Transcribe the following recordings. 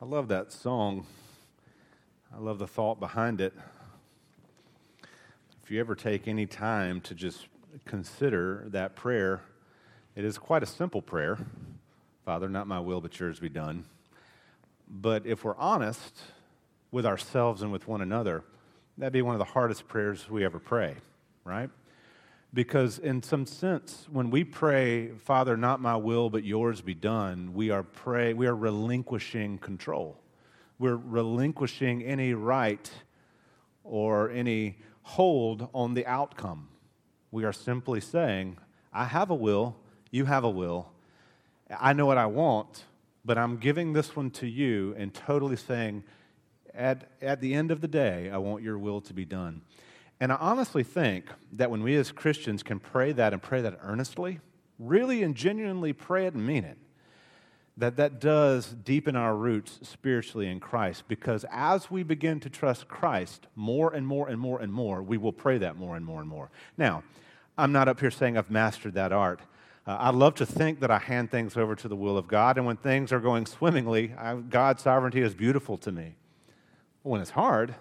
I love that song. I love the thought behind it. If you ever take any time to just consider that prayer, it is quite a simple prayer Father, not my will, but yours be done. But if we're honest with ourselves and with one another, that'd be one of the hardest prayers we ever pray, right? Because, in some sense, when we pray, Father, not my will, but yours be done, we are, pray, we are relinquishing control. We're relinquishing any right or any hold on the outcome. We are simply saying, I have a will, you have a will, I know what I want, but I'm giving this one to you and totally saying, at, at the end of the day, I want your will to be done. And I honestly think that when we as Christians can pray that and pray that earnestly, really and genuinely pray it and mean it, that that does deepen our roots spiritually in Christ because as we begin to trust Christ more and more and more and more, we will pray that more and more and more. Now, I'm not up here saying I've mastered that art. Uh, I love to think that I hand things over to the will of God, and when things are going swimmingly, I, God's sovereignty is beautiful to me. When it's hard,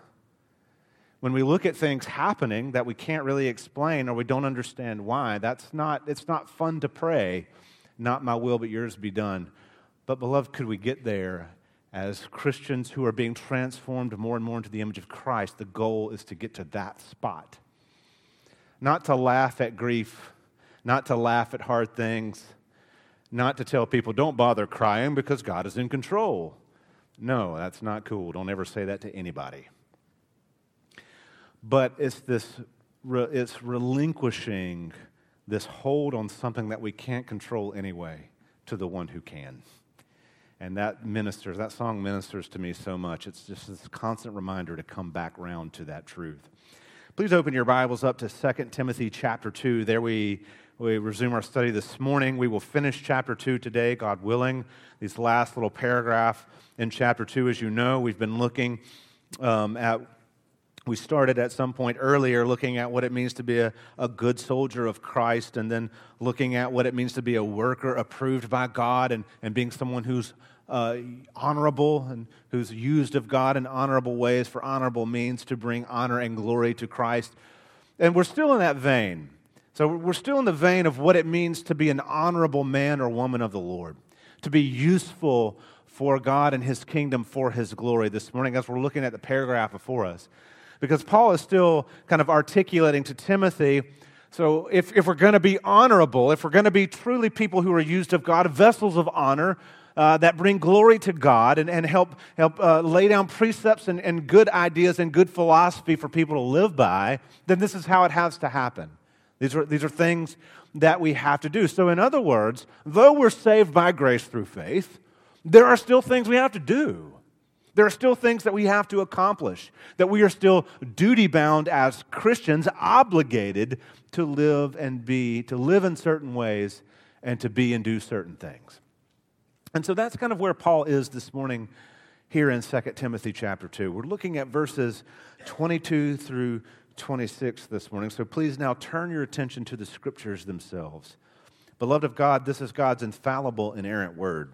when we look at things happening that we can't really explain or we don't understand why, that's not, it's not fun to pray, not my will, but yours be done. But, beloved, could we get there as Christians who are being transformed more and more into the image of Christ? The goal is to get to that spot. Not to laugh at grief, not to laugh at hard things, not to tell people, don't bother crying because God is in control. No, that's not cool. Don't ever say that to anybody but it's this it's relinquishing this hold on something that we can't control anyway to the one who can. And that ministers, that song ministers to me so much. It's just this constant reminder to come back round to that truth. Please open your Bibles up to 2 Timothy chapter 2. There we, we resume our study this morning. We will finish chapter 2 today, God willing. These last little paragraph in chapter 2, as you know, we've been looking um, at we started at some point earlier looking at what it means to be a, a good soldier of Christ and then looking at what it means to be a worker approved by God and, and being someone who's uh, honorable and who's used of God in honorable ways for honorable means to bring honor and glory to Christ. And we're still in that vein. So we're still in the vein of what it means to be an honorable man or woman of the Lord, to be useful for God and His kingdom for His glory this morning as we're looking at the paragraph before us because Paul is still kind of articulating to Timothy. So, if, if we're going to be honorable, if we're going to be truly people who are used of God, vessels of honor uh, that bring glory to God and, and help, help uh, lay down precepts and, and good ideas and good philosophy for people to live by, then this is how it has to happen. These are, these are things that we have to do. So, in other words, though we're saved by grace through faith, there are still things we have to do. There are still things that we have to accomplish, that we are still duty bound as Christians, obligated to live and be, to live in certain ways and to be and do certain things. And so that's kind of where Paul is this morning here in 2 Timothy chapter 2. We're looking at verses 22 through 26 this morning. So please now turn your attention to the scriptures themselves. Beloved of God, this is God's infallible, inerrant word.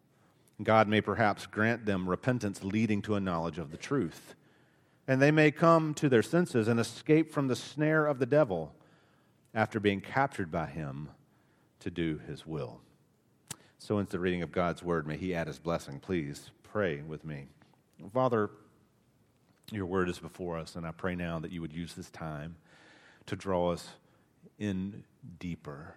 God may perhaps grant them repentance leading to a knowledge of the truth. And they may come to their senses and escape from the snare of the devil after being captured by him to do his will. So, into the reading of God's word, may he add his blessing. Please pray with me. Father, your word is before us, and I pray now that you would use this time to draw us in deeper,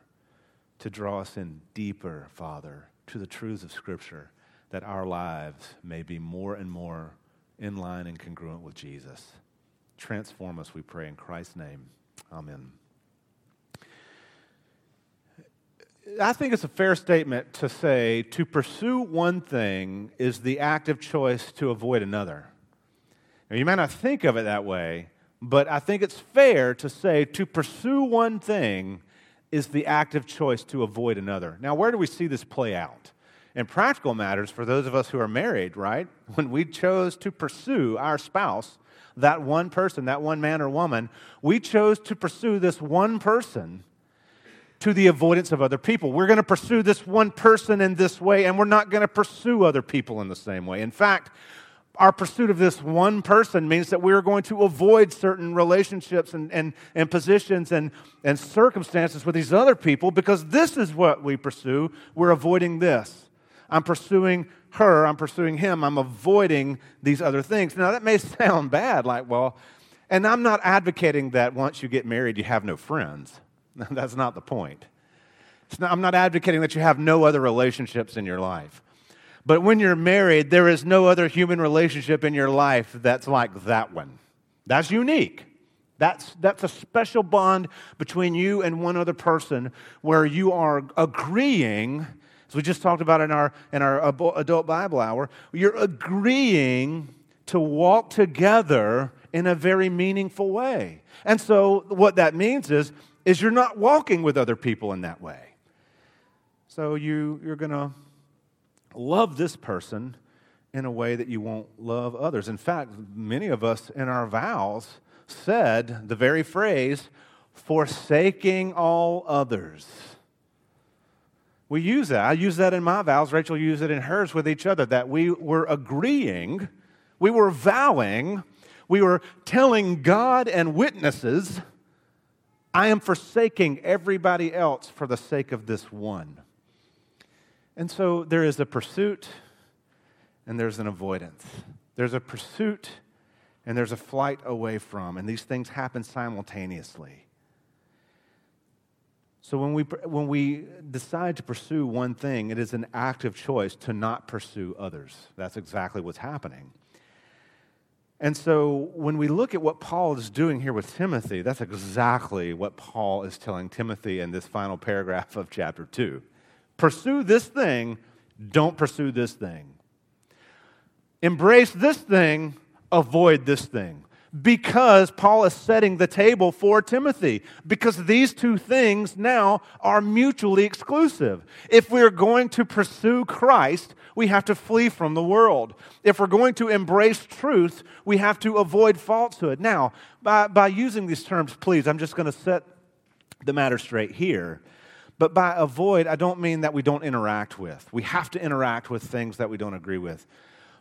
to draw us in deeper, Father, to the truths of Scripture that our lives may be more and more in line and congruent with Jesus. Transform us, we pray, in Christ's name. Amen. I think it's a fair statement to say to pursue one thing is the active choice to avoid another. Now, you might not think of it that way, but I think it's fair to say to pursue one thing is the active choice to avoid another. Now, where do we see this play out? In practical matters, for those of us who are married, right? When we chose to pursue our spouse, that one person, that one man or woman, we chose to pursue this one person to the avoidance of other people. We're going to pursue this one person in this way, and we're not going to pursue other people in the same way. In fact, our pursuit of this one person means that we're going to avoid certain relationships and, and, and positions and, and circumstances with these other people because this is what we pursue. We're avoiding this. I'm pursuing her, I'm pursuing him, I'm avoiding these other things. Now, that may sound bad, like, well, and I'm not advocating that once you get married, you have no friends. That's not the point. Not, I'm not advocating that you have no other relationships in your life. But when you're married, there is no other human relationship in your life that's like that one. That's unique. That's, that's a special bond between you and one other person where you are agreeing, we just talked about in our, in our adult Bible hour, you're agreeing to walk together in a very meaningful way. And so, what that means is, is you're not walking with other people in that way. So, you, you're going to love this person in a way that you won't love others. In fact, many of us in our vows said the very phrase, forsaking all others. We use that. I use that in my vows. Rachel used it in hers with each other that we were agreeing, we were vowing, we were telling God and witnesses, I am forsaking everybody else for the sake of this one. And so there is a pursuit and there's an avoidance. There's a pursuit and there's a flight away from, and these things happen simultaneously. So when we, when we decide to pursue one thing, it is an active choice to not pursue others. That's exactly what's happening. And so when we look at what Paul is doing here with Timothy, that's exactly what Paul is telling Timothy in this final paragraph of chapter 2. Pursue this thing, don't pursue this thing. Embrace this thing, avoid this thing. Because Paul is setting the table for Timothy. Because these two things now are mutually exclusive. If we're going to pursue Christ, we have to flee from the world. If we're going to embrace truth, we have to avoid falsehood. Now, by, by using these terms, please, I'm just going to set the matter straight here. But by avoid, I don't mean that we don't interact with. We have to interact with things that we don't agree with.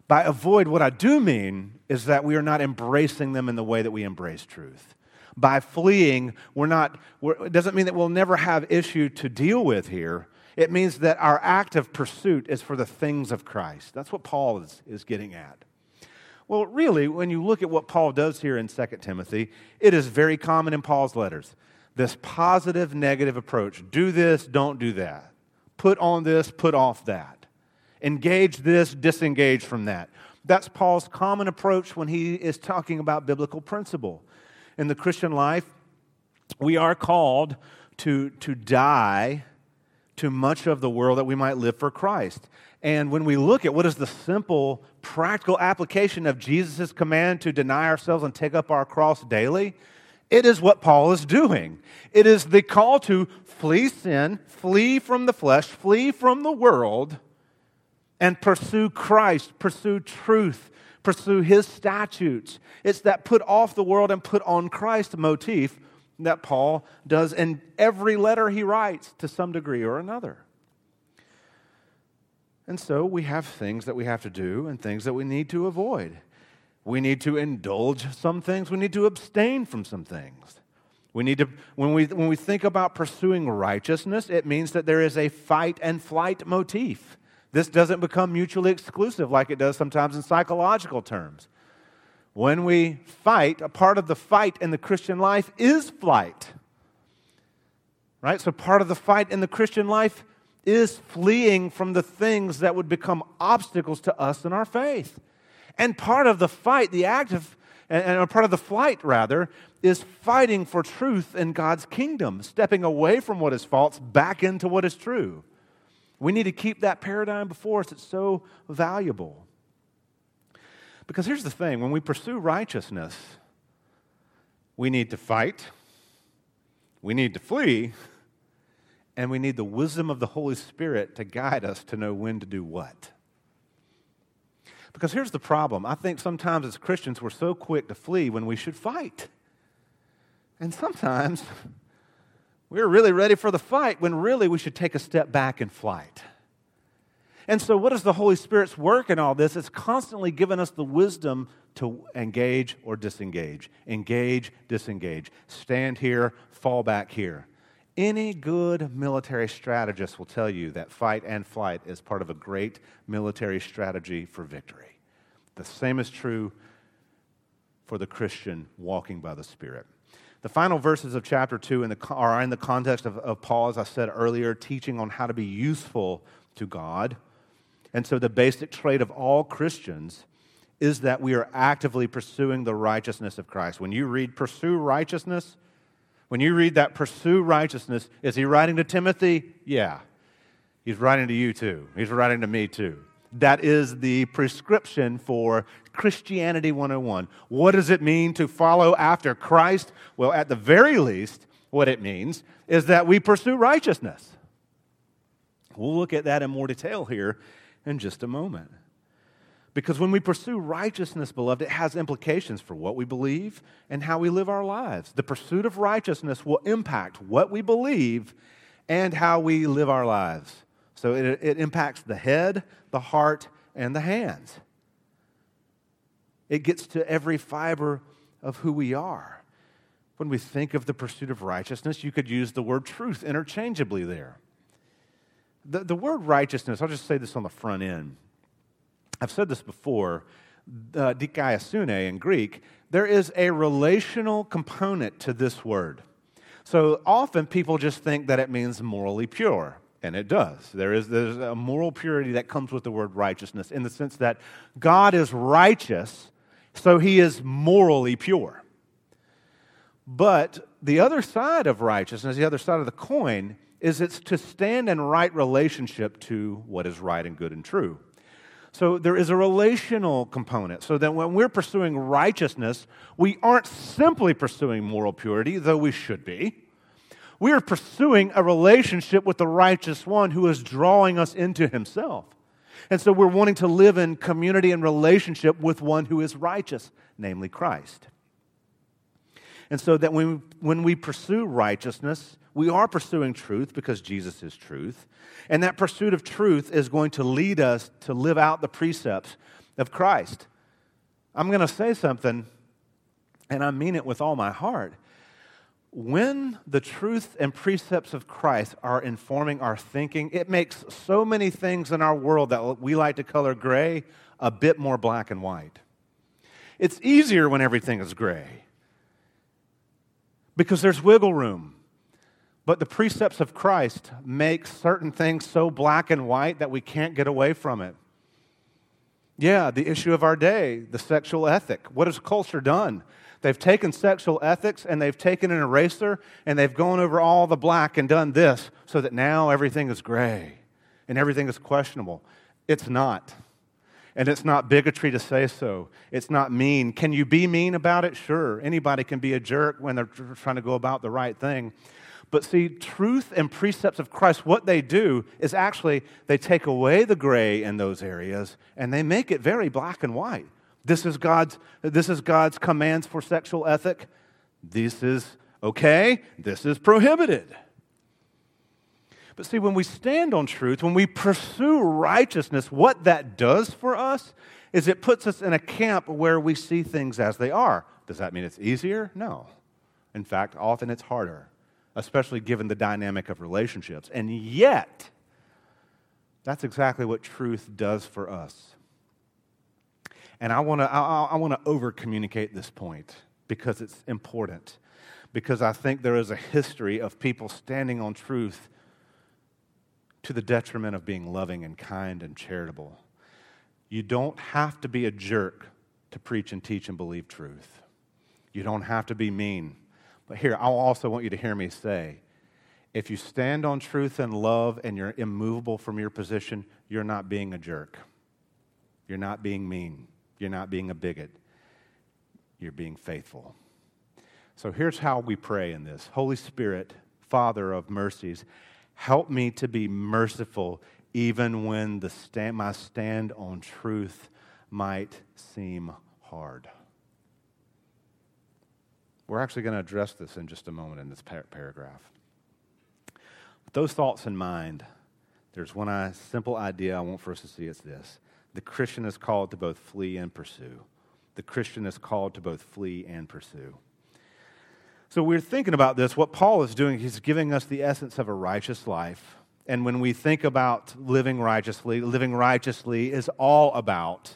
By avoid, what I do mean is that we are not embracing them in the way that we embrace truth. By fleeing, we're not, we're, it doesn't mean that we'll never have issue to deal with here. It means that our active pursuit is for the things of Christ. That's what Paul is, is getting at. Well, really, when you look at what Paul does here in 2 Timothy, it is very common in Paul's letters this positive negative approach do this, don't do that. Put on this, put off that. Engage this, disengage from that. That's Paul's common approach when he is talking about biblical principle. In the Christian life, we are called to, to die to much of the world that we might live for Christ. And when we look at what is the simple, practical application of Jesus' command to deny ourselves and take up our cross daily, it is what Paul is doing. It is the call to flee sin, flee from the flesh, flee from the world, and pursue Christ, pursue truth, pursue his statutes. It's that put off the world and put on Christ motif that Paul does in every letter he writes to some degree or another. And so we have things that we have to do and things that we need to avoid. We need to indulge some things. We need to abstain from some things. We need to, when we, when we think about pursuing righteousness, it means that there is a fight and flight motif. This doesn't become mutually exclusive like it does sometimes in psychological terms. When we fight, a part of the fight in the Christian life is flight. Right? So, part of the fight in the Christian life is fleeing from the things that would become obstacles to us in our faith. And part of the fight, the active And, and a part of the flight, rather, is fighting for truth in God's kingdom, stepping away from what is false back into what is true. We need to keep that paradigm before us. It's so valuable. Because here's the thing when we pursue righteousness, we need to fight, we need to flee, and we need the wisdom of the Holy Spirit to guide us to know when to do what. Because here's the problem I think sometimes as Christians we're so quick to flee when we should fight. And sometimes we're really ready for the fight when really we should take a step back in flight. And so, what is the Holy Spirit's work in all this? It's constantly giving us the wisdom to engage or disengage, engage, disengage, stand here, fall back here. Any good military strategist will tell you that fight and flight is part of a great military strategy for victory. The same is true for the Christian walking by the Spirit. The final verses of chapter 2 in the, are in the context of, of Paul, as I said earlier, teaching on how to be useful to God. And so, the basic trait of all Christians is that we are actively pursuing the righteousness of Christ. When you read pursue righteousness, when you read that pursue righteousness, is he writing to Timothy? Yeah. He's writing to you too. He's writing to me too. That is the prescription for Christianity 101. What does it mean to follow after Christ? Well, at the very least, what it means is that we pursue righteousness. We'll look at that in more detail here in just a moment. Because when we pursue righteousness, beloved, it has implications for what we believe and how we live our lives. The pursuit of righteousness will impact what we believe and how we live our lives. So it, it impacts the head, the heart, and the hands. It gets to every fiber of who we are. When we think of the pursuit of righteousness, you could use the word truth interchangeably there. The, the word righteousness, I'll just say this on the front end I've said this before, uh, dikaiosune in Greek, there is a relational component to this word. So often people just think that it means morally pure, and it does. There is there's a moral purity that comes with the word righteousness in the sense that God is righteous, so he is morally pure. But the other side of righteousness, the other side of the coin, is it's to stand in right relationship to what is right and good and true. So there is a relational component. So that when we're pursuing righteousness, we aren't simply pursuing moral purity, though we should be. We are pursuing a relationship with the righteous one who is drawing us into himself. And so we're wanting to live in community and relationship with one who is righteous, namely Christ. And so that when, when we pursue righteousness, we are pursuing truth because Jesus is truth. And that pursuit of truth is going to lead us to live out the precepts of Christ. I'm going to say something, and I mean it with all my heart. When the truth and precepts of Christ are informing our thinking, it makes so many things in our world that we like to color gray a bit more black and white. It's easier when everything is gray because there's wiggle room. But the precepts of Christ make certain things so black and white that we can't get away from it. Yeah, the issue of our day, the sexual ethic. What has culture done? They've taken sexual ethics and they've taken an eraser and they've gone over all the black and done this so that now everything is gray and everything is questionable. It's not. And it's not bigotry to say so. It's not mean. Can you be mean about it? Sure. Anybody can be a jerk when they're trying to go about the right thing. But see, truth and precepts of Christ, what they do is actually they take away the gray in those areas and they make it very black and white. This is God's, this is God's commands for sexual ethic. This is okay, this is prohibited. But see, when we stand on truth, when we pursue righteousness, what that does for us is it puts us in a camp where we see things as they are. Does that mean it's easier? No. In fact, often it's harder especially given the dynamic of relationships. And yet, that's exactly what truth does for us. And I want to I, I want to over communicate this point because it's important. Because I think there is a history of people standing on truth to the detriment of being loving and kind and charitable. You don't have to be a jerk to preach and teach and believe truth. You don't have to be mean. But here, I also want you to hear me say if you stand on truth and love and you're immovable from your position, you're not being a jerk. You're not being mean. You're not being a bigot. You're being faithful. So here's how we pray in this Holy Spirit, Father of mercies, help me to be merciful even when the stand, my stand on truth might seem hard. We're actually going to address this in just a moment in this par- paragraph. With those thoughts in mind, there's one simple idea I want for us to see it's this. The Christian is called to both flee and pursue. The Christian is called to both flee and pursue. So we're thinking about this. What Paul is doing, he's giving us the essence of a righteous life. And when we think about living righteously, living righteously is all about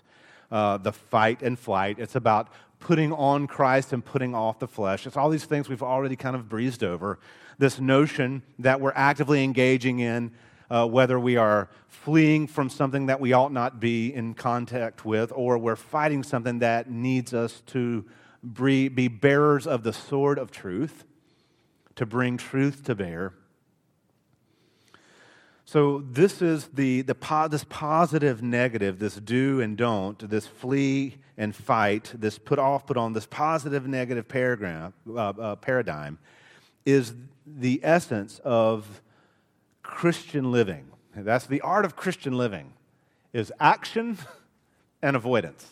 uh, the fight and flight. It's about putting on Christ and putting off the flesh. It's all these things we've already kind of breezed over. This notion that we're actively engaging in, uh, whether we are fleeing from something that we ought not be in contact with, or we're fighting something that needs us to be bearers of the sword of truth, to bring truth to bear. So, this is the, the, this positive negative, this do and don't, this flee and fight, this put off, put on, this positive negative paragraph, uh, uh, paradigm is the essence of Christian living. That's the art of Christian living is action and avoidance.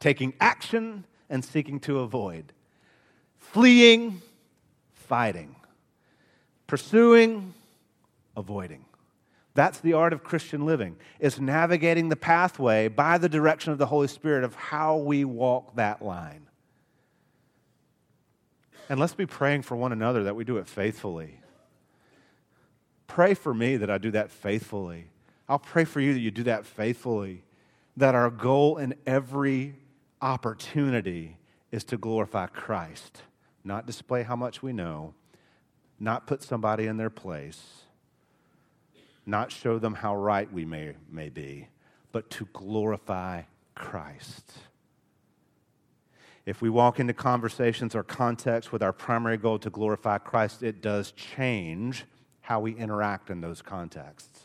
Taking action and seeking to avoid. Fleeing, fighting. Pursuing, avoiding. That's the art of Christian living, is navigating the pathway by the direction of the Holy Spirit of how we walk that line. And let's be praying for one another that we do it faithfully. Pray for me that I do that faithfully. I'll pray for you that you do that faithfully. That our goal in every opportunity is to glorify Christ, not display how much we know, not put somebody in their place, not show them how right we may, may be, but to glorify Christ. If we walk into conversations or contexts with our primary goal to glorify Christ, it does change how we interact in those contexts.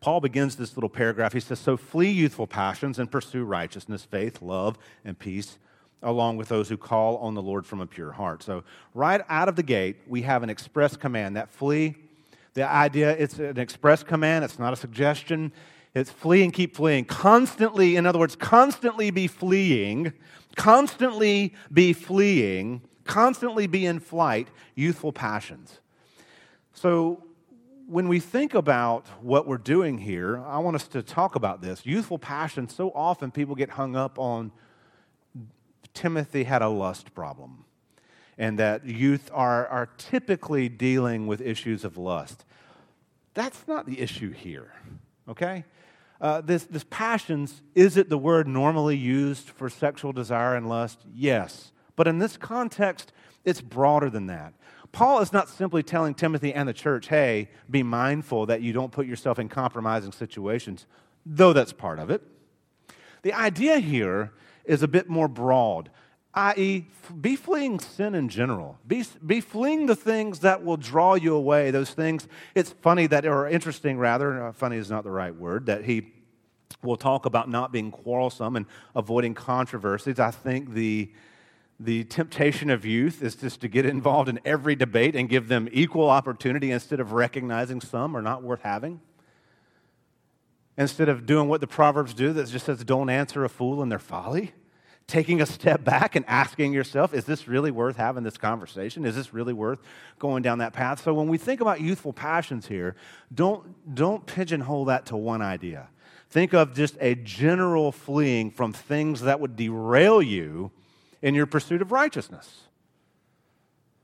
Paul begins this little paragraph. He says, So flee youthful passions and pursue righteousness, faith, love, and peace, along with those who call on the Lord from a pure heart. So, right out of the gate, we have an express command that flee. The idea, it's an express command, it's not a suggestion. It's flee and keep fleeing. Constantly, in other words, constantly be fleeing, constantly be fleeing, constantly be in flight, youthful passions. So, when we think about what we're doing here, I want us to talk about this. Youthful passion, so often people get hung up on Timothy had a lust problem, and that youth are, are typically dealing with issues of lust. That's not the issue here, okay? Uh, this, this passions, is it the word normally used for sexual desire and lust? Yes. But in this context, it's broader than that. Paul is not simply telling Timothy and the church, hey, be mindful that you don't put yourself in compromising situations, though that's part of it. The idea here is a bit more broad, i.e., be fleeing sin in general. Be, be fleeing the things that will draw you away, those things. It's funny that, or interesting rather, uh, funny is not the right word, that he will talk about not being quarrelsome and avoiding controversies. I think the the temptation of youth is just to get involved in every debate and give them equal opportunity instead of recognizing some are not worth having. Instead of doing what the Proverbs do that just says, don't answer a fool in their folly. Taking a step back and asking yourself, is this really worth having this conversation? Is this really worth going down that path? So when we think about youthful passions here, don't, don't pigeonhole that to one idea. Think of just a general fleeing from things that would derail you in your pursuit of righteousness.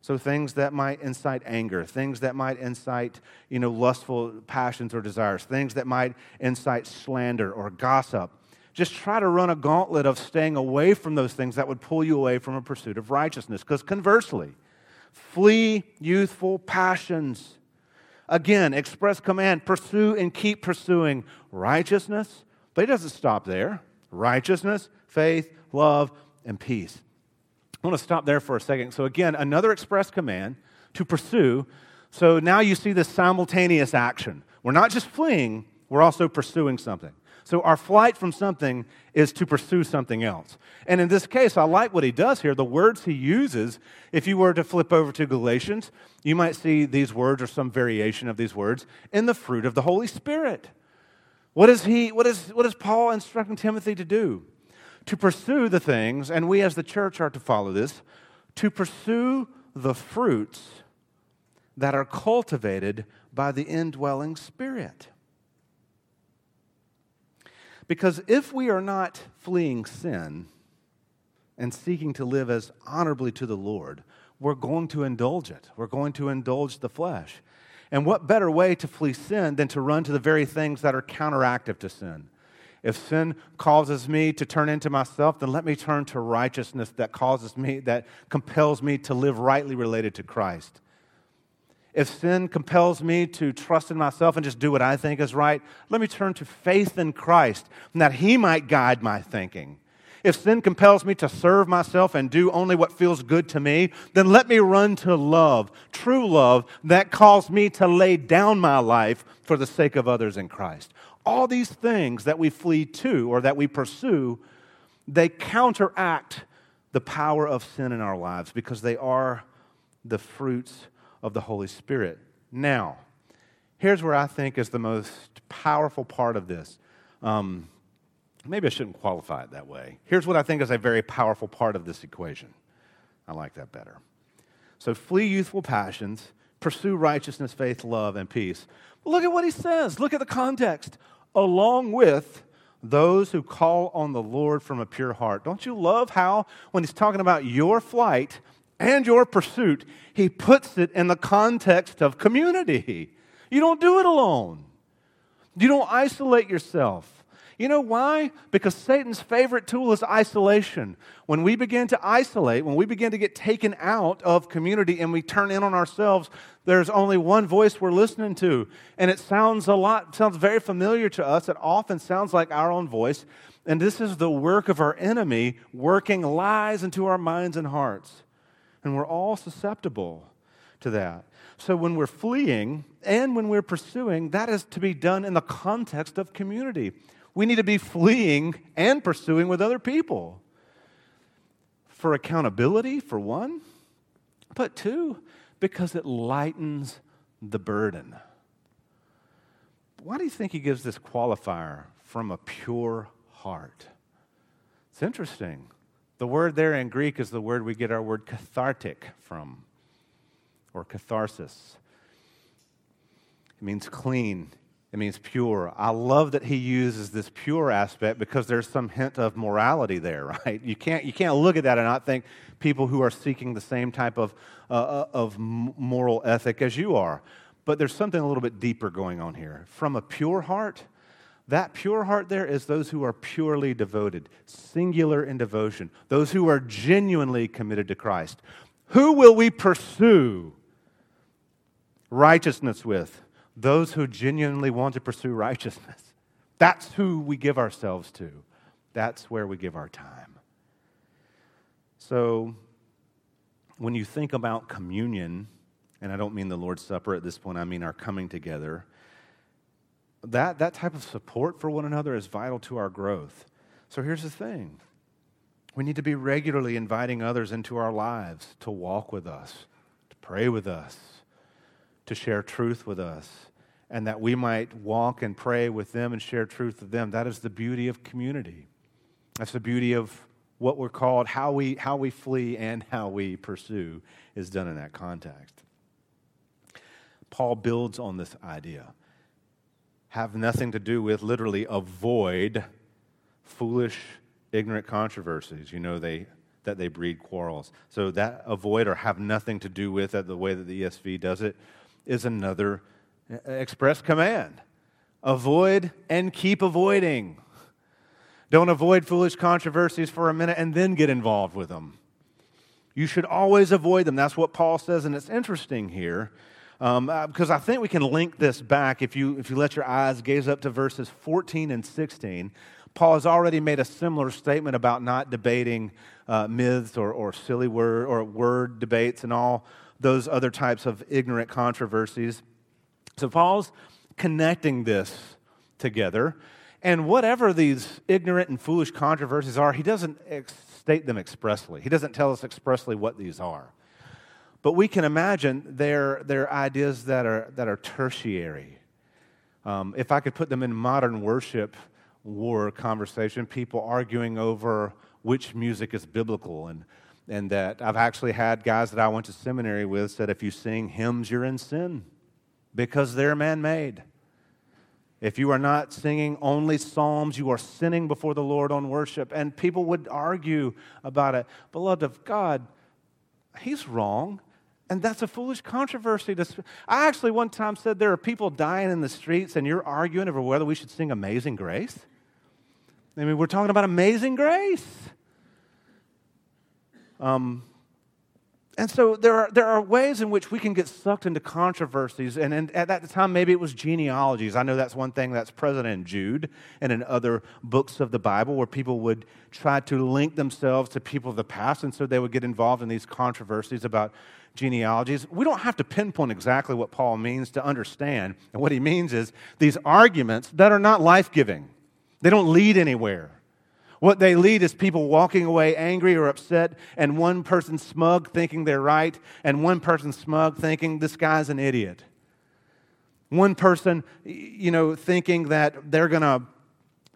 So things that might incite anger, things that might incite, you know, lustful passions or desires, things that might incite slander or gossip. Just try to run a gauntlet of staying away from those things that would pull you away from a pursuit of righteousness. Because conversely, flee youthful passions. Again, express command, pursue and keep pursuing righteousness. But he doesn't stop there. righteousness, faith, love, and peace. I want to stop there for a second. So, again, another express command to pursue. So now you see this simultaneous action. We're not just fleeing, we're also pursuing something. So our flight from something is to pursue something else. And in this case, I like what he does here. The words he uses, if you were to flip over to Galatians, you might see these words or some variation of these words in the fruit of the Holy Spirit. What is he what is what is Paul instructing Timothy to do? To pursue the things, and we as the church are to follow this, to pursue the fruits that are cultivated by the indwelling spirit. Because if we are not fleeing sin and seeking to live as honorably to the Lord, we're going to indulge it. We're going to indulge the flesh. And what better way to flee sin than to run to the very things that are counteractive to sin? If sin causes me to turn into myself, then let me turn to righteousness that causes me, that compels me to live rightly related to Christ. If sin compels me to trust in myself and just do what I think is right, let me turn to faith in Christ that He might guide my thinking. If sin compels me to serve myself and do only what feels good to me, then let me run to love, true love, that calls me to lay down my life for the sake of others in Christ. All these things that we flee to or that we pursue, they counteract the power of sin in our lives because they are the fruits of the Holy Spirit. Now, here's where I think is the most powerful part of this. Um, maybe I shouldn't qualify it that way. Here's what I think is a very powerful part of this equation. I like that better. So, flee youthful passions, pursue righteousness, faith, love, and peace. Look at what he says. Look at the context. Along with those who call on the Lord from a pure heart. Don't you love how, when he's talking about your flight, and your pursuit, he puts it in the context of community. You don't do it alone. You don't isolate yourself. You know why? Because Satan's favorite tool is isolation. When we begin to isolate, when we begin to get taken out of community and we turn in on ourselves, there's only one voice we're listening to. And it sounds a lot, sounds very familiar to us. It often sounds like our own voice. And this is the work of our enemy working lies into our minds and hearts. And we're all susceptible to that. So when we're fleeing and when we're pursuing, that is to be done in the context of community. We need to be fleeing and pursuing with other people. For accountability, for one, but two, because it lightens the burden. Why do you think he gives this qualifier from a pure heart? It's interesting. The word there in Greek is the word we get our word cathartic from, or catharsis. It means clean, it means pure. I love that he uses this pure aspect because there's some hint of morality there, right? You can't, you can't look at that and not think people who are seeking the same type of, uh, uh of moral ethic as you are. But there's something a little bit deeper going on here. From a pure heart, that pure heart there is those who are purely devoted, singular in devotion, those who are genuinely committed to Christ. Who will we pursue righteousness with? Those who genuinely want to pursue righteousness. That's who we give ourselves to. That's where we give our time. So, when you think about communion, and I don't mean the Lord's Supper at this point, I mean our coming together that, that type of support for one another is vital to our growth. So here's the thing we need to be regularly inviting others into our lives to walk with us, to pray with us, to share truth with us, and that we might walk and pray with them and share truth with them. That is the beauty of community. That's the beauty of what we're called, how we, how we flee and how we pursue is done in that context. Paul builds on this idea have nothing to do with, literally, avoid foolish, ignorant controversies. You know, they, that they breed quarrels. So that avoid or have nothing to do with, that the way that the ESV does it, is another express command. Avoid and keep avoiding. Don't avoid foolish controversies for a minute and then get involved with them. You should always avoid them. That's what Paul says, and it's interesting here Um, uh, because I think we can link this back if you, if you let your eyes gaze up to verses 14 and 16. Paul has already made a similar statement about not debating uh, myths or, or silly word or word debates and all those other types of ignorant controversies. So Paul's connecting this together. And whatever these ignorant and foolish controversies are, he doesn't ex- state them expressly. He doesn't tell us expressly what these are. But we can imagine they're, they're ideas that are, that are tertiary. Um, if I could put them in modern worship war conversation, people arguing over which music is biblical and and that I've actually had guys that I went to seminary with said if you sing hymns, you're in sin because they're man made. If you are not singing only psalms, you are sinning before the Lord on worship. And people would argue about it. Beloved of God, he's wrong. And that's a foolish controversy. To, I actually one time said there are people dying in the streets, and you're arguing over whether we should sing Amazing Grace. I mean, we're talking about Amazing Grace. Um, and so there are, there are ways in which we can get sucked into controversies. And, and, at that time, maybe it was genealogies. I know that's one thing that's present in Jude and in other books of the Bible where people would try to link themselves to people of the past. And so they would get involved in these controversies about genealogies. We don't have to pinpoint exactly what Paul means to understand. And what he means is these arguments that are not life giving, they don't lead anywhere. What they lead is people walking away angry or upset, and one person smug thinking they're right, and one person smug thinking this guy's an idiot. One person, you know, thinking that they're gonna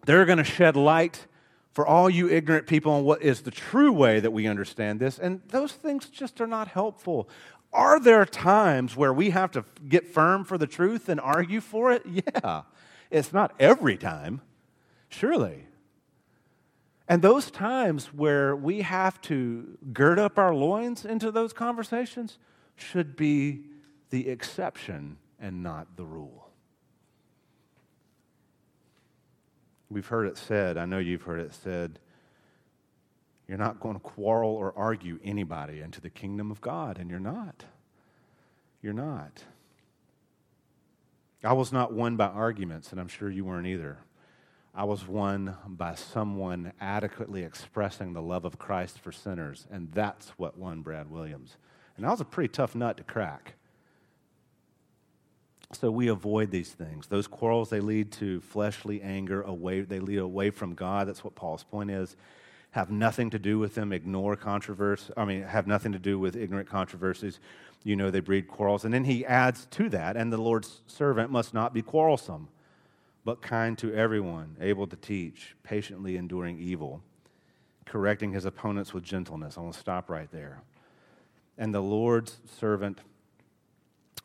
they're gonna shed light for all you ignorant people on what is the true way that we understand this, and those things just are not helpful. Are there times where we have to get firm for the truth and argue for it? Yeah. It's not every time, surely. And those times where we have to gird up our loins into those conversations should be the exception and not the rule. We've heard it said, I know you've heard it said, you're not going to quarrel or argue anybody into the kingdom of God, and you're not. You're not. I was not won by arguments, and I'm sure you weren't either. I was won by someone adequately expressing the love of Christ for sinners, and that's what won Brad Williams. And that was a pretty tough nut to crack. So we avoid these things. Those quarrels, they lead to fleshly anger, away, they lead away from God. That's what Paul's point is. Have nothing to do with them, ignore controversy. I mean, have nothing to do with ignorant controversies. You know, they breed quarrels. And then he adds to that, and the Lord's servant must not be quarrelsome but kind to everyone, able to teach, patiently enduring evil, correcting his opponents with gentleness. I want to stop right there. And the Lord's servant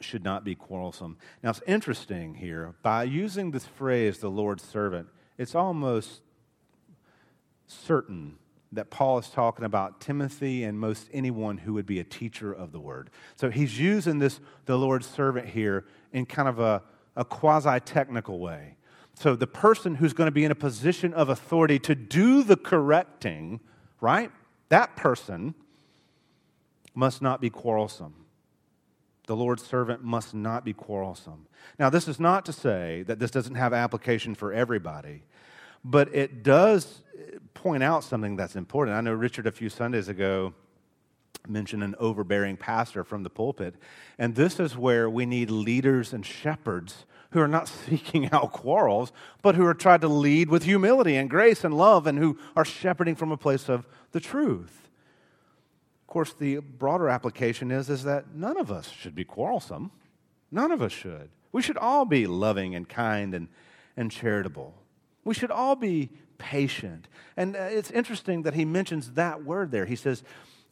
should not be quarrelsome. Now, it's interesting here. By using this phrase, the Lord's servant, it's almost certain that Paul is talking about Timothy and most anyone who would be a teacher of the word. So he's using this, the Lord's servant here, in kind of a, a quasi technical way. So the person who's going to be in a position of authority to do the correcting, right? That person must not be quarrelsome. The Lord's servant must not be quarrelsome. Now, this is not to say that this doesn't have application for everybody, but it does eh, point out something that's important. I know Richard a few Sundays ago mentioned an overbearing pastor from the pulpit, and this is where we need leaders and shepherds who are not seeking out quarrels, but who are trying to lead with humility and grace and love and who are shepherding from a place of the truth. Of course, the broader application is, is that none of us should be quarrelsome. None of us should. We should all be loving and kind and, and charitable. We should all be patient. And uh, it's interesting that he mentions that word there. He says,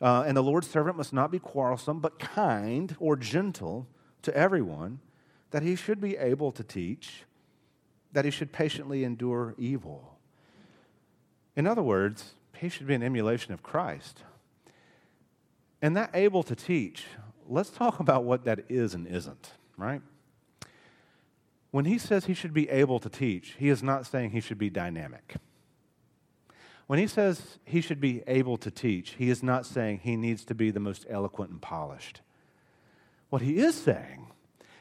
uh, and the Lord's servant must not be quarrelsome, but kind or gentle to everyone that he should be able to teach, that he should patiently endure evil. In other words, he should be an emulation of Christ. And that able to teach, let's talk about what that is and isn't, right? When he says he should be able to teach, he is not saying he should be dynamic. When he says he should be able to teach, he is not saying he needs to be the most eloquent and polished. What he is saying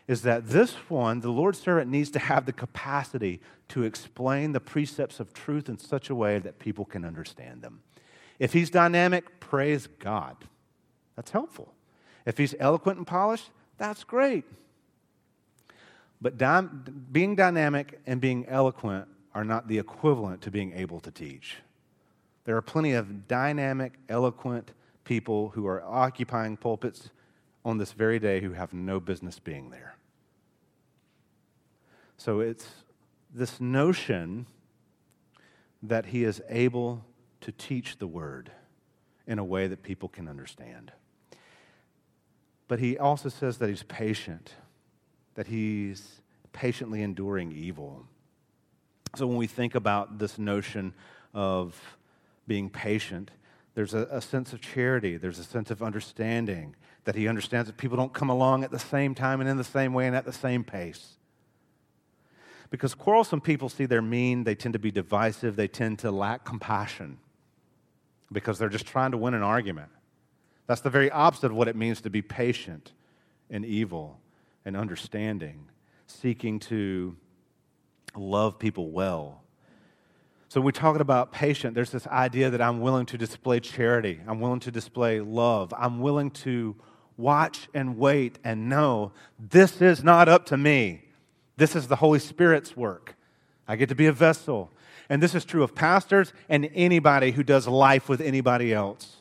is that this one, the Lord's servant, needs to have the capacity to explain the precepts of truth in such a way that people can understand them. If he's dynamic, praise God. That's helpful. If he's eloquent and polished, that's great. But being dynamic and being eloquent are not the equivalent to being able to teach. There are plenty of dynamic, eloquent people who are occupying pulpits on this very day who have no business being there. So it's this notion that he is able to teach the word in a way that people can understand. But he also says that he's patient, that he's patiently enduring evil. So when we think about this notion of being patient, there's a, a, sense of charity, there's a sense of understanding, that he understands that people don't come along at the same time and in the same way and at the same pace. Because quarrelsome people see they're mean, they tend to be divisive, they tend to lack compassion because they're just trying to win an argument. That's the very opposite of what it means to be patient and evil and understanding, seeking to love people well so we're talking about patient. There's this idea that I'm willing to display charity. I'm willing to display love. I'm willing to watch and wait and know this is not up to me. This is the Holy Spirit's work. I get to be a vessel. And this is true of pastors and anybody who does life with anybody else.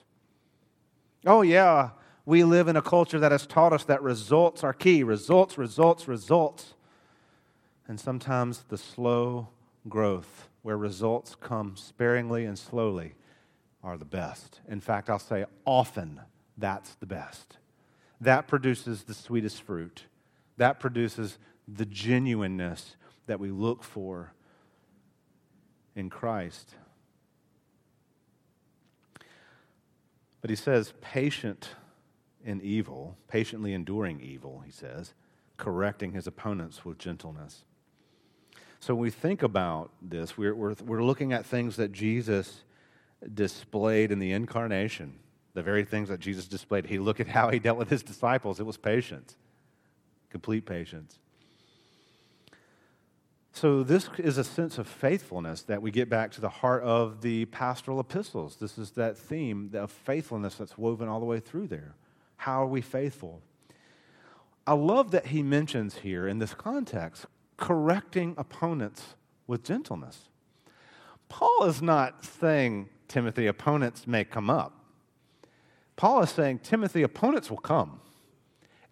Oh, yeah, we live in a culture that has taught us that results are key results, results, results. And sometimes the slow growth where results come sparingly and slowly are the best. In fact, I'll say often that's the best. That produces the sweetest fruit. That produces the genuineness that we look for in Christ. But he says, patient in evil, patiently enduring evil, he says, correcting his opponents with gentleness. So when we think about this, we're, we're, we're looking at things that Jesus displayed in the incarnation, the very things that Jesus displayed. He looked at how he dealt with his disciples. It was patience, complete patience. So, this is a sense of faithfulness that we get back to the heart of the pastoral epistles. This is that theme of faithfulness that's woven all the way through there. How are we faithful? I love that he mentions here in this context correcting opponents with gentleness. Paul is not saying, Timothy, opponents may come up. Paul is saying, Timothy, opponents will come.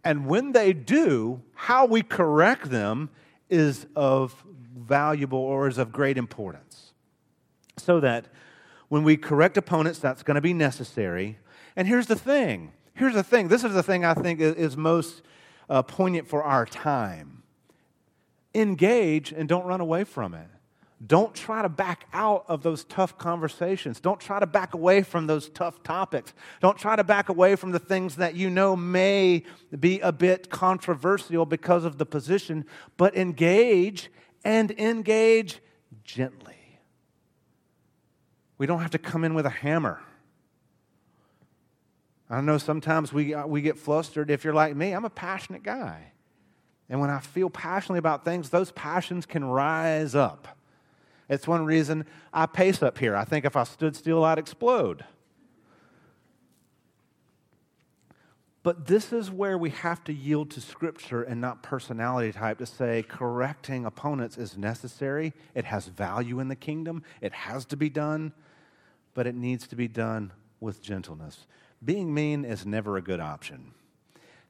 And when they do, how we correct them is of valuable or is of great importance. So that when we correct opponents, that's going to be necessary. And here's the thing here's the thing this is the thing I think is most uh, poignant for our time engage and don't run away from it. Don't try to back out of those tough conversations. Don't try to back away from those tough topics. Don't try to back away from the things that you know may be a bit controversial because of the position, but engage and engage gently. We don't have to come in with a hammer. I know sometimes we, uh, we get flustered. If you're like me, I'm a passionate guy. And when I feel passionately about things, those passions can rise up. It's one reason I pace up here. I think if I stood still, I'd explode. But this is where we have to yield to Scripture and not personality type to say correcting opponents is necessary. It has value in the kingdom. It has to be done, but it needs to be done with gentleness. Being mean is never a good option.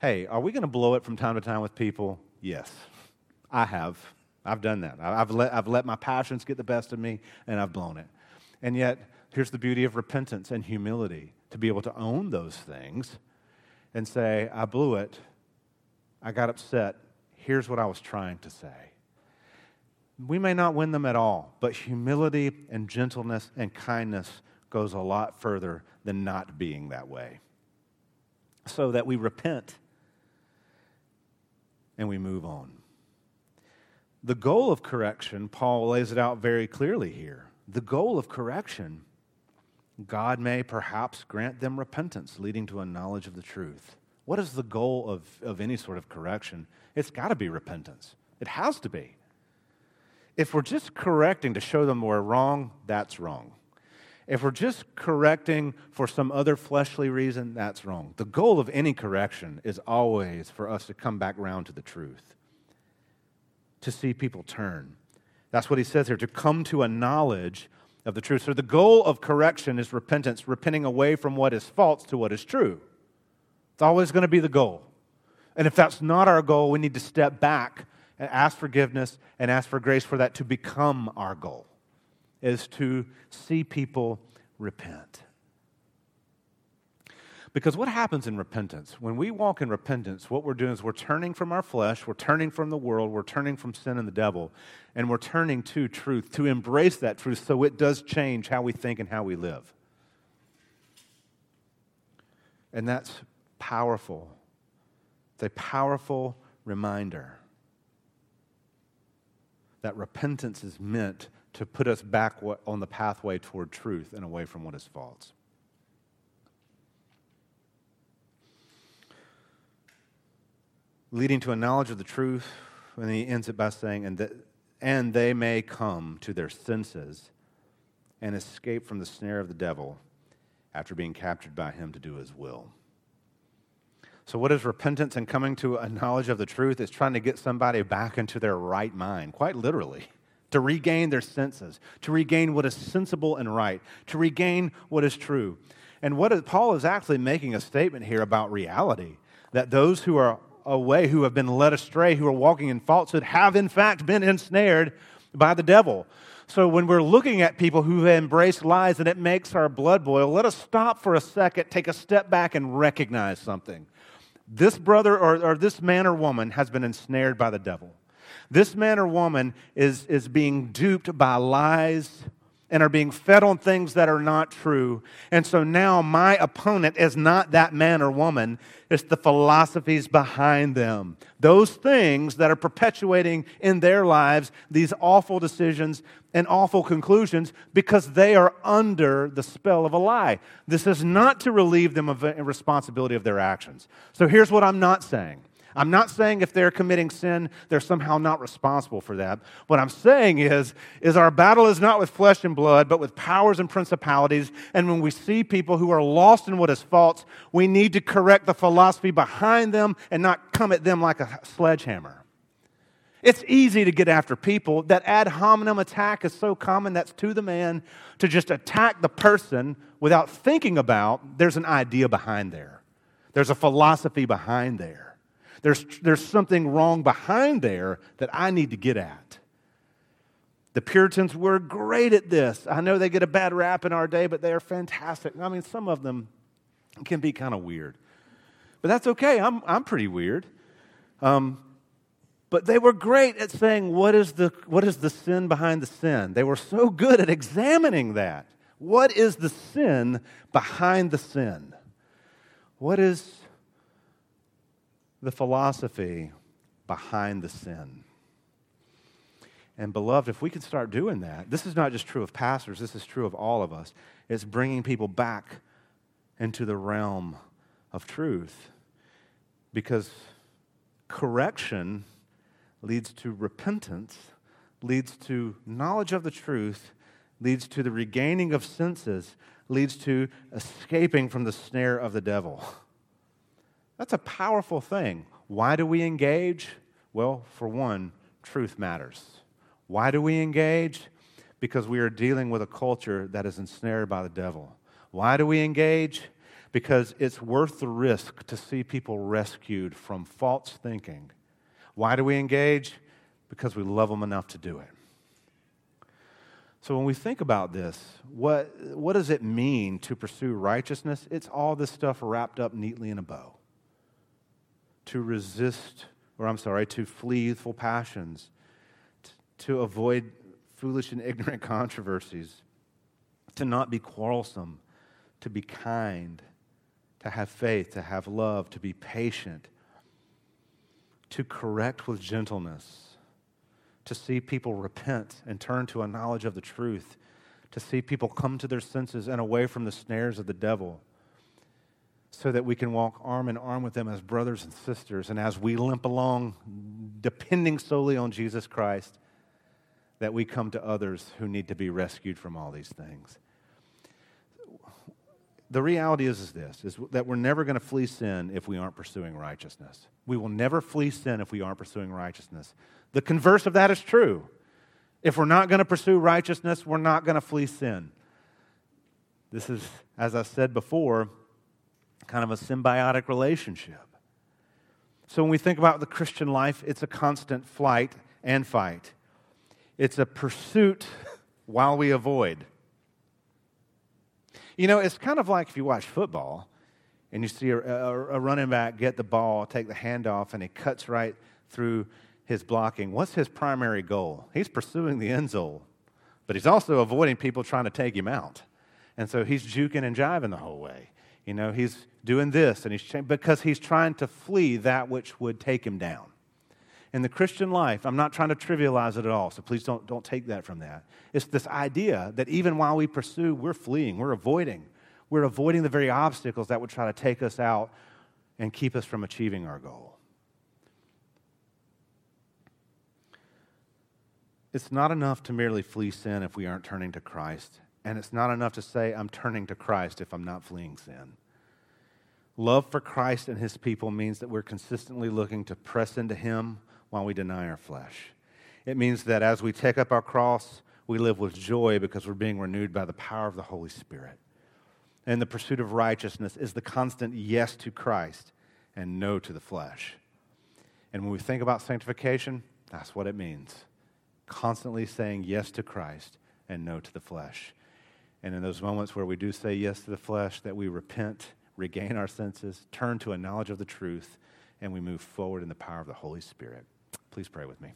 Hey, are we going to blow it from time to time with people? Yes, I have. I've done that. I've let, I've let my passions get the best of me, and I've blown it. And yet, here's the beauty of repentance and humility to be able to own those things and say, I blew it. I got upset. Here's what I was trying to say. We may not win them at all, but humility and gentleness and kindness goes a lot further than not being that way. So that we repent and we move on. The goal of correction, Paul lays it out very clearly here. The goal of correction, God may perhaps grant them repentance leading to a knowledge of the truth. What is the goal of, of any sort of correction? It's got to be repentance. It has to be. If we're just correcting to show them we're wrong, that's wrong. If we're just correcting for some other fleshly reason, that's wrong. The goal of any correction is always for us to come back around to the truth, to see people turn. That's what he says here to come to a knowledge of the truth. So the goal of correction is repentance, repenting away from what is false to what is true. It's always going to be the goal. And if that's not our goal, we need to step back and ask forgiveness and ask for grace for that to become our goal is to see people repent. Because what happens in repentance? When we walk in repentance, what we're doing is we're turning from our flesh, we're turning from the world, we're turning from sin and the devil, and we're turning to truth, to embrace that truth so it does change how we think and how we live. And that's powerful. It's a powerful reminder that repentance is meant to put us back on the pathway toward truth and away from what is false. Leading to a knowledge of the truth, and he ends it by saying, and, that, and they may come to their senses and escape from the snare of the devil after being captured by him to do his will. So, what is repentance and coming to a knowledge of the truth? It's trying to get somebody back into their right mind, quite literally to regain their senses, to regain what is sensible and right, to regain what is true. And what is, Paul is actually making a statement here about reality that those who are away, who have been led astray, who are walking in falsehood, have in fact been ensnared by the devil. So when we're looking at people who have embraced lies and it makes our blood boil, let us stop for a second, take a step back, and recognize something. This brother or, or this man or woman has been ensnared by the devil. This man or woman is, is being duped by lies and are being fed on things that are not true. And so now my opponent is not that man or woman, it's the philosophies behind them. Those things that are perpetuating in their lives these awful decisions and awful conclusions because they are under the spell of a lie. This is not to relieve them of responsibility of their actions. So here's what I'm not saying. I'm not saying if they're committing sin, they're somehow not responsible for that. What I'm saying is, is our battle is not with flesh and blood, but with powers and principalities. And when we see people who are lost in what is false, we need to correct the philosophy behind them and not come at them like a sledgehammer. It's easy to get after people. That ad hominem attack is so common, that's to the man, to just attack the person without thinking about there's an idea behind there. There's a philosophy behind there. There's, there's something wrong behind there that I need to get at. The Puritans were great at this. I know they get a bad rap in our day, but they are fantastic. I mean, some of them can be kind of weird. But that's okay. I'm, I'm pretty weird. Um, but they were great at saying, what is, the, what is the sin behind the sin? They were so good at examining that. What is the sin behind the sin? What is the philosophy behind the sin. And, beloved, if we can start doing that, this is not just true of pastors, this is true of all of us. It's bringing people back into the realm of truth. Because correction leads to repentance, leads to knowledge of the truth, leads to the regaining of senses, leads to escaping from the snare of the devil. That's a powerful thing. Why do we engage? Well, for one, truth matters. Why do we engage? Because we are dealing with a culture that is ensnared by the devil. Why do we engage? Because it's worth the risk to see people rescued from false thinking. Why do we engage? Because we love them enough to do it. So when we think about this, what, what does it mean to pursue righteousness? It's all this stuff wrapped up neatly in a bow to resist, or I'm sorry, to flee youthful passions, t- to avoid foolish and ignorant controversies, to not be quarrelsome, to be kind, to have faith, to have love, to be patient, to correct with gentleness, to see people repent and turn to a knowledge of the truth, to see people come to their senses and away from the snares of the devil so that we can walk arm in arm with them as brothers and sisters. And as we limp along, depending solely on Jesus Christ, that we come to others who need to be rescued from all these things. The reality is, is this is that we're never going to flee sin if we aren't pursuing righteousness. We will never flee sin if we aren't pursuing righteousness. The converse of that is true. If we're not going to pursue righteousness, we're not going to flee sin. This is, as I said before, kind of a symbiotic relationship. So when we think about the Christian life, it's a constant flight and fight. It's a pursuit while we avoid. You know, it's kind of like if you watch football and you see a, a, a running back get the ball, take the handoff, and he cuts right through his blocking. What's his primary goal? He's pursuing the end zone, but he's also avoiding people trying to take him out. And so he's juking and jiving the whole way. You know, he's doing this and he's because he's trying to flee that which would take him down. In the Christian life, I'm not trying to trivialize it at all, so please don't, don't take that from that. It's this idea that even while we pursue, we're fleeing, we're avoiding. We're avoiding the very obstacles that would try to take us out and keep us from achieving our goal. It's not enough to merely flee sin if we aren't turning to Christ. And it's not enough to say, I'm turning to Christ if I'm not fleeing sin. Love for Christ and his people means that we're consistently looking to press into him while we deny our flesh. It means that as we take up our cross, we live with joy because we're being renewed by the power of the Holy Spirit. And the pursuit of righteousness is the constant yes to Christ and no to the flesh. And when we think about sanctification, that's what it means constantly saying yes to Christ and no to the flesh. And in those moments where we do say yes to the flesh, that we repent, regain our senses, turn to a knowledge of the truth, and we move forward in the power of the Holy Spirit. Please pray with me.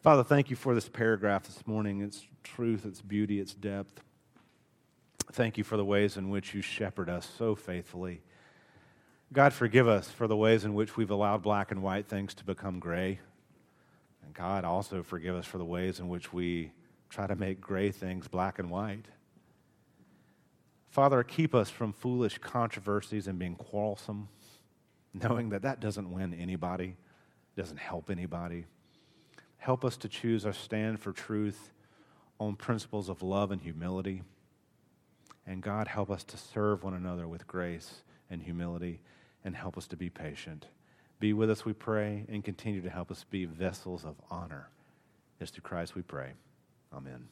Father, thank you for this paragraph this morning, its truth, its beauty, its depth. Thank you for the ways in which you shepherd us so faithfully. God, forgive us for the ways in which we've allowed black and white things to become gray. And God, also forgive us for the ways in which we try to make gray things black and white. Father, keep us from foolish controversies and being quarrelsome, knowing that that doesn't win anybody, doesn't help anybody. Help us to choose our stand for truth on principles of love and humility. And God, help us to serve one another with grace and humility and help us to be patient. Be with us, we pray, and continue to help us be vessels of honor. It's through Christ we pray. Amen.